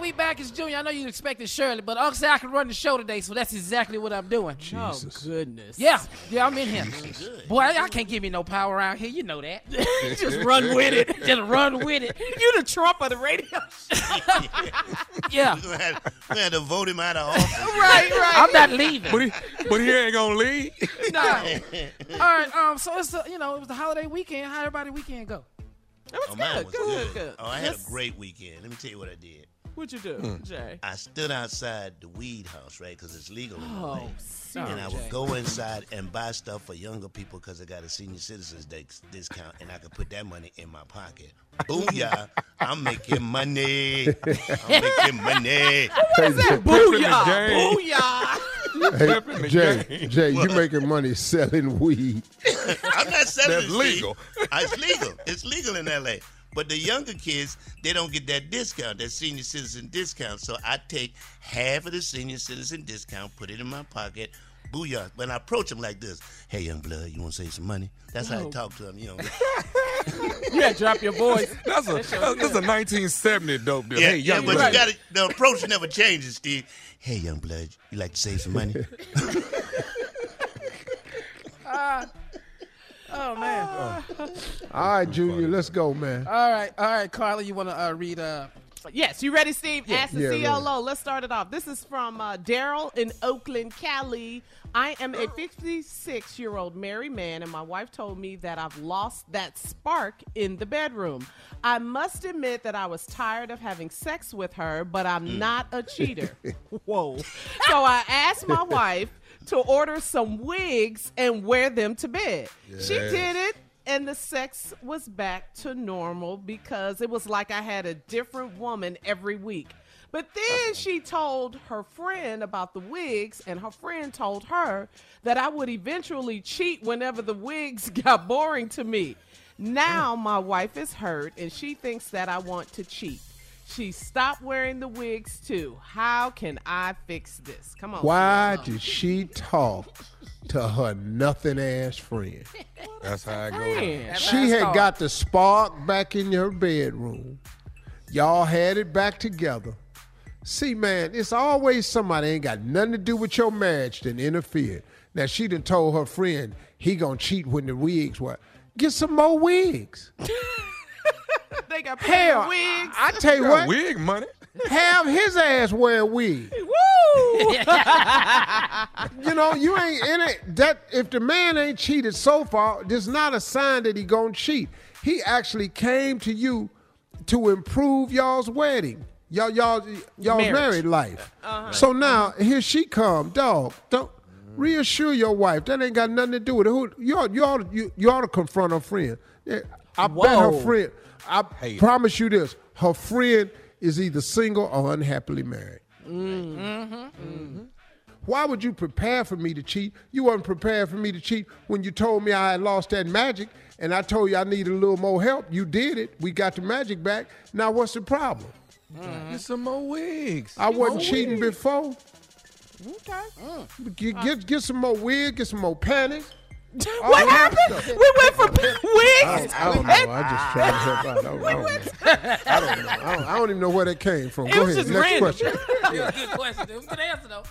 Everybody, we back. It's Junior. I know you expected Shirley, but Uncle said I can run the show today, so that's exactly what I'm doing. Oh goodness. Yeah, yeah, I'm in here. Boy, I, I can't give me no power around here. You know that. Just run with it. Just run with it. You the Trump of the radio. Yeah. We're gonna, we're gonna vote him out of office. right, right. I'm not leaving. But he, but he ain't gonna leave. No. All right. Um. So it's the, you know it was the holiday weekend. How everybody weekend go? That was Oh, good, was good, good. good. Oh, I had Yes. a great weekend. Let me tell you what I did. What'd you do, Hmm. Jay? I stood outside the weed house, right? Because it's legal in LA. Oh, And I would Jay. go inside and buy stuff for younger people because I got a senior citizens dis- discount, and I could put that money in my pocket. Booyah! I'm making money. I'm making money. Booyah! that? Booyah! Flipping the Jay, game. Jay, you making money selling weed. I'm not selling That's it, legal. Steve. It's legal. It's legal in LA. But the younger kids, they don't get that discount, that senior citizen discount. So I take half of the senior citizen discount, put it in my pocket. Booyah. When I approach them like this, hey, young blood, you want to save some money? That's how I talk to them, you know. You had to drop your voice. That's a that's a 1970 dope deal. Yeah, hey, yeah, young but blood. you got to the approach never changes, Steve. Hey, young blood, you like to save some money? Uh, Oh man. All right, Junior, let's go, man. All right. All right, Carla. You want to uh, read? Uh, Yes, you ready, Steve? Ask the Yeah, CLO. Let's start it off. This is from uh, Daryl in Oakland, Cali. I am a 56 year old married man, and my wife told me that I've lost that spark in the bedroom. I must admit that I was tired of having sex with her, but I'm not a cheater. Whoa. So I asked my wife to order some wigs and wear them to bed. She did it and the sex was back to normal because it was like I had a different woman every week. But then uh-huh. she told her friend about the wigs, and her friend told her that I would eventually cheat whenever the wigs got boring to me. Now my wife is hurt, and she thinks that I want to cheat. She stopped wearing the wigs too. How can I fix this? Come on. Why CLO. did she talk to her nothing ass friend. That's how I go. She had got the spark back in her bedroom. Y'all had it back together. See, man, it's always somebody ain't got nothing to do with your marriage that interfered. Now she done told her friend he gonna cheat when the wigs were. Get some more wigs. They got Hell, plenty of wigs. I tell you Got what, wig money. have his ass wear a wig. Woo! You know, you ain't in it. That if the man ain't cheated so far, there's not a sign that he gonna cheat. He actually came to you to improve y'all's wedding, y'all y'all y'all Marriage. married life. Uh-huh. So now here she come, dog. Don't reassure your wife that ain't got nothing to do with it. Who you ought, you ought, you, you ought to confront her friend. Yeah, I bet her friend. I Hate promise you this: her friend is either single or unhappily married. Mm-hmm. Why would you prepare for me to cheat? You wasn't prepared for me to cheat when you told me I had lost that magic and I told you I needed a little more help. You did it. We got the magic back. Now what's the problem? Mm. Get some more wigs. I wasn't cheating before. okay. Mm. Get, get, get some more wig, get some more panties. All What oh, that happened? stuff. We went from I wigs. don't, I don't know. I just trying to help out. I don't, I don't know. I don't know. I don't, I don't even know where that came from. It Go was ahead. just Next random. question. Yeah, good question. It was a good answer though.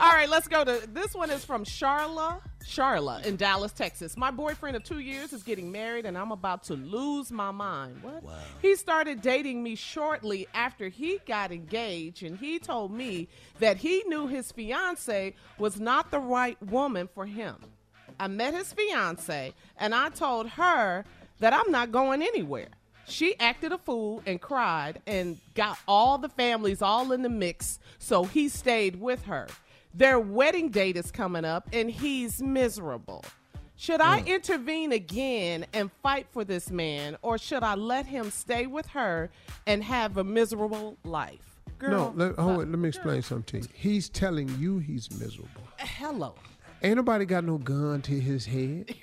All right, let's go to this one is from Charla, Charla in Dallas, Texas. My boyfriend of two years is getting married, and I'm about to lose my mind. What? He started dating me shortly after he got engaged, and he told me that he knew his fiance was not the right woman for him. I met his fiance, and I told her that I'm not going anywhere. She acted a fool and cried and got all the families all in the mix, so he stayed with her. Their wedding date is coming up, and he's miserable. Should I mm. intervene again and fight for this man, or should I let him stay with her and have a miserable life? No, Girl, let, hold on, let me explain something to you. He's telling you he's miserable. hello. Ain't nobody got no gun to his head.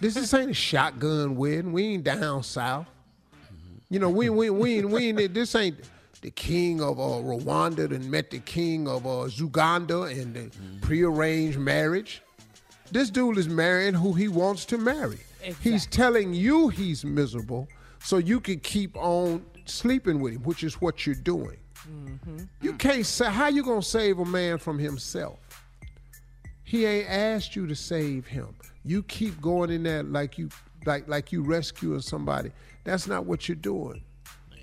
This this ain't a shotgun wedding. We ain't down south. You know, we we we ain't, we ain't this ain't the king of uh, Rwanda and met the king of uh, Zuganda and the prearranged marriage. This dude is marrying who he wants to marry. He's telling you he's miserable so you can keep on sleeping with him, which is what you're doing. You can't say how you gonna save a man from himself. He ain't asked you to save him. You keep going in there like you like like you rescuing somebody. That's not what you're doing.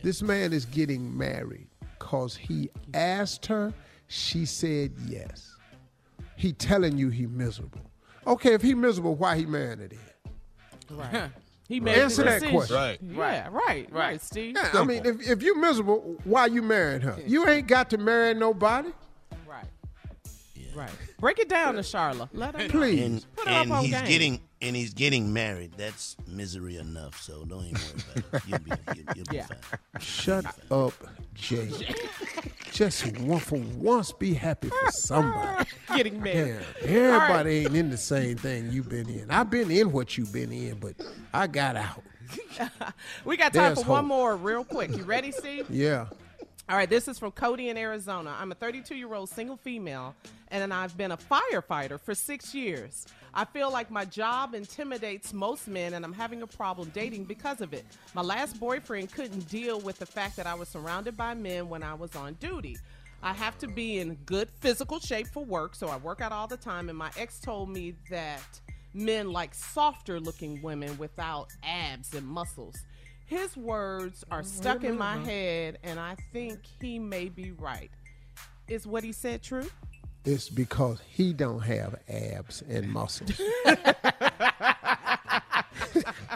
This man is getting married cause he asked her, she said yes. He telling you he miserable. Okay, if he miserable, why he married it then? Right. He made Answer that decision. question. Right. Yeah, right, right, Steve. Yeah, I mean, if, if you miserable, why you marrying her? You ain't got to marry nobody. Right. Right. Break it down to Charlotte. Let her. Please. And, Put her up on he's game. getting and he's getting married. That's misery enough. So don't even worry about it. You'll be, you'll, you'll be Yeah. fine. Shut up, Jay. Just one for once, be happy for somebody. Getting married. Damn, everybody ain't in the same thing you've been in. I've been in what you've been in, but I got out. We got time There's for one more real quick. You ready, Steve? Yeah. All right, this is from Cody in Arizona. I'm a 32 year old single female, and I've been a firefighter for six years. I feel like my job intimidates most men, and I'm having a problem dating because of it. My last boyfriend couldn't deal with the fact that I was surrounded by men when I was on duty. I have to be in good physical shape for work, so I work out all the time, and my ex told me that men like softer looking women without abs and muscles. His words are mm-hmm. stuck in my mm-hmm. head, and I think he may be right. Is what he said true? It's because he don't have abs and muscles.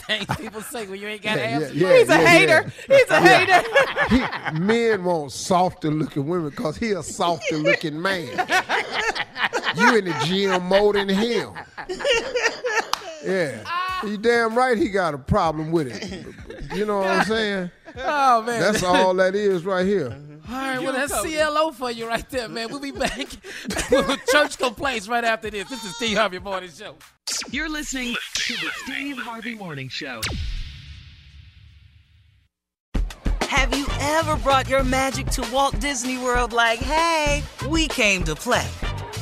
Things people say when you ain't got Yeah, abs. yeah, He's a yeah, hater. yeah. He's a hater. He, men want softer looking women because he a softer looking man. you in the gym more than him. Yeah. You damn right he got a problem with it. You know what I'm saying? Oh man. That's all that is right here. All right, well, that's CLO for you right there, man. We'll be back with church complaints right after this. This is Steve Harvey Morning Show. You're listening to the Steve Harvey Morning Show. Have you ever brought your magic to Walt Disney World like, hey, we came to play?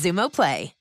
Xumo Play.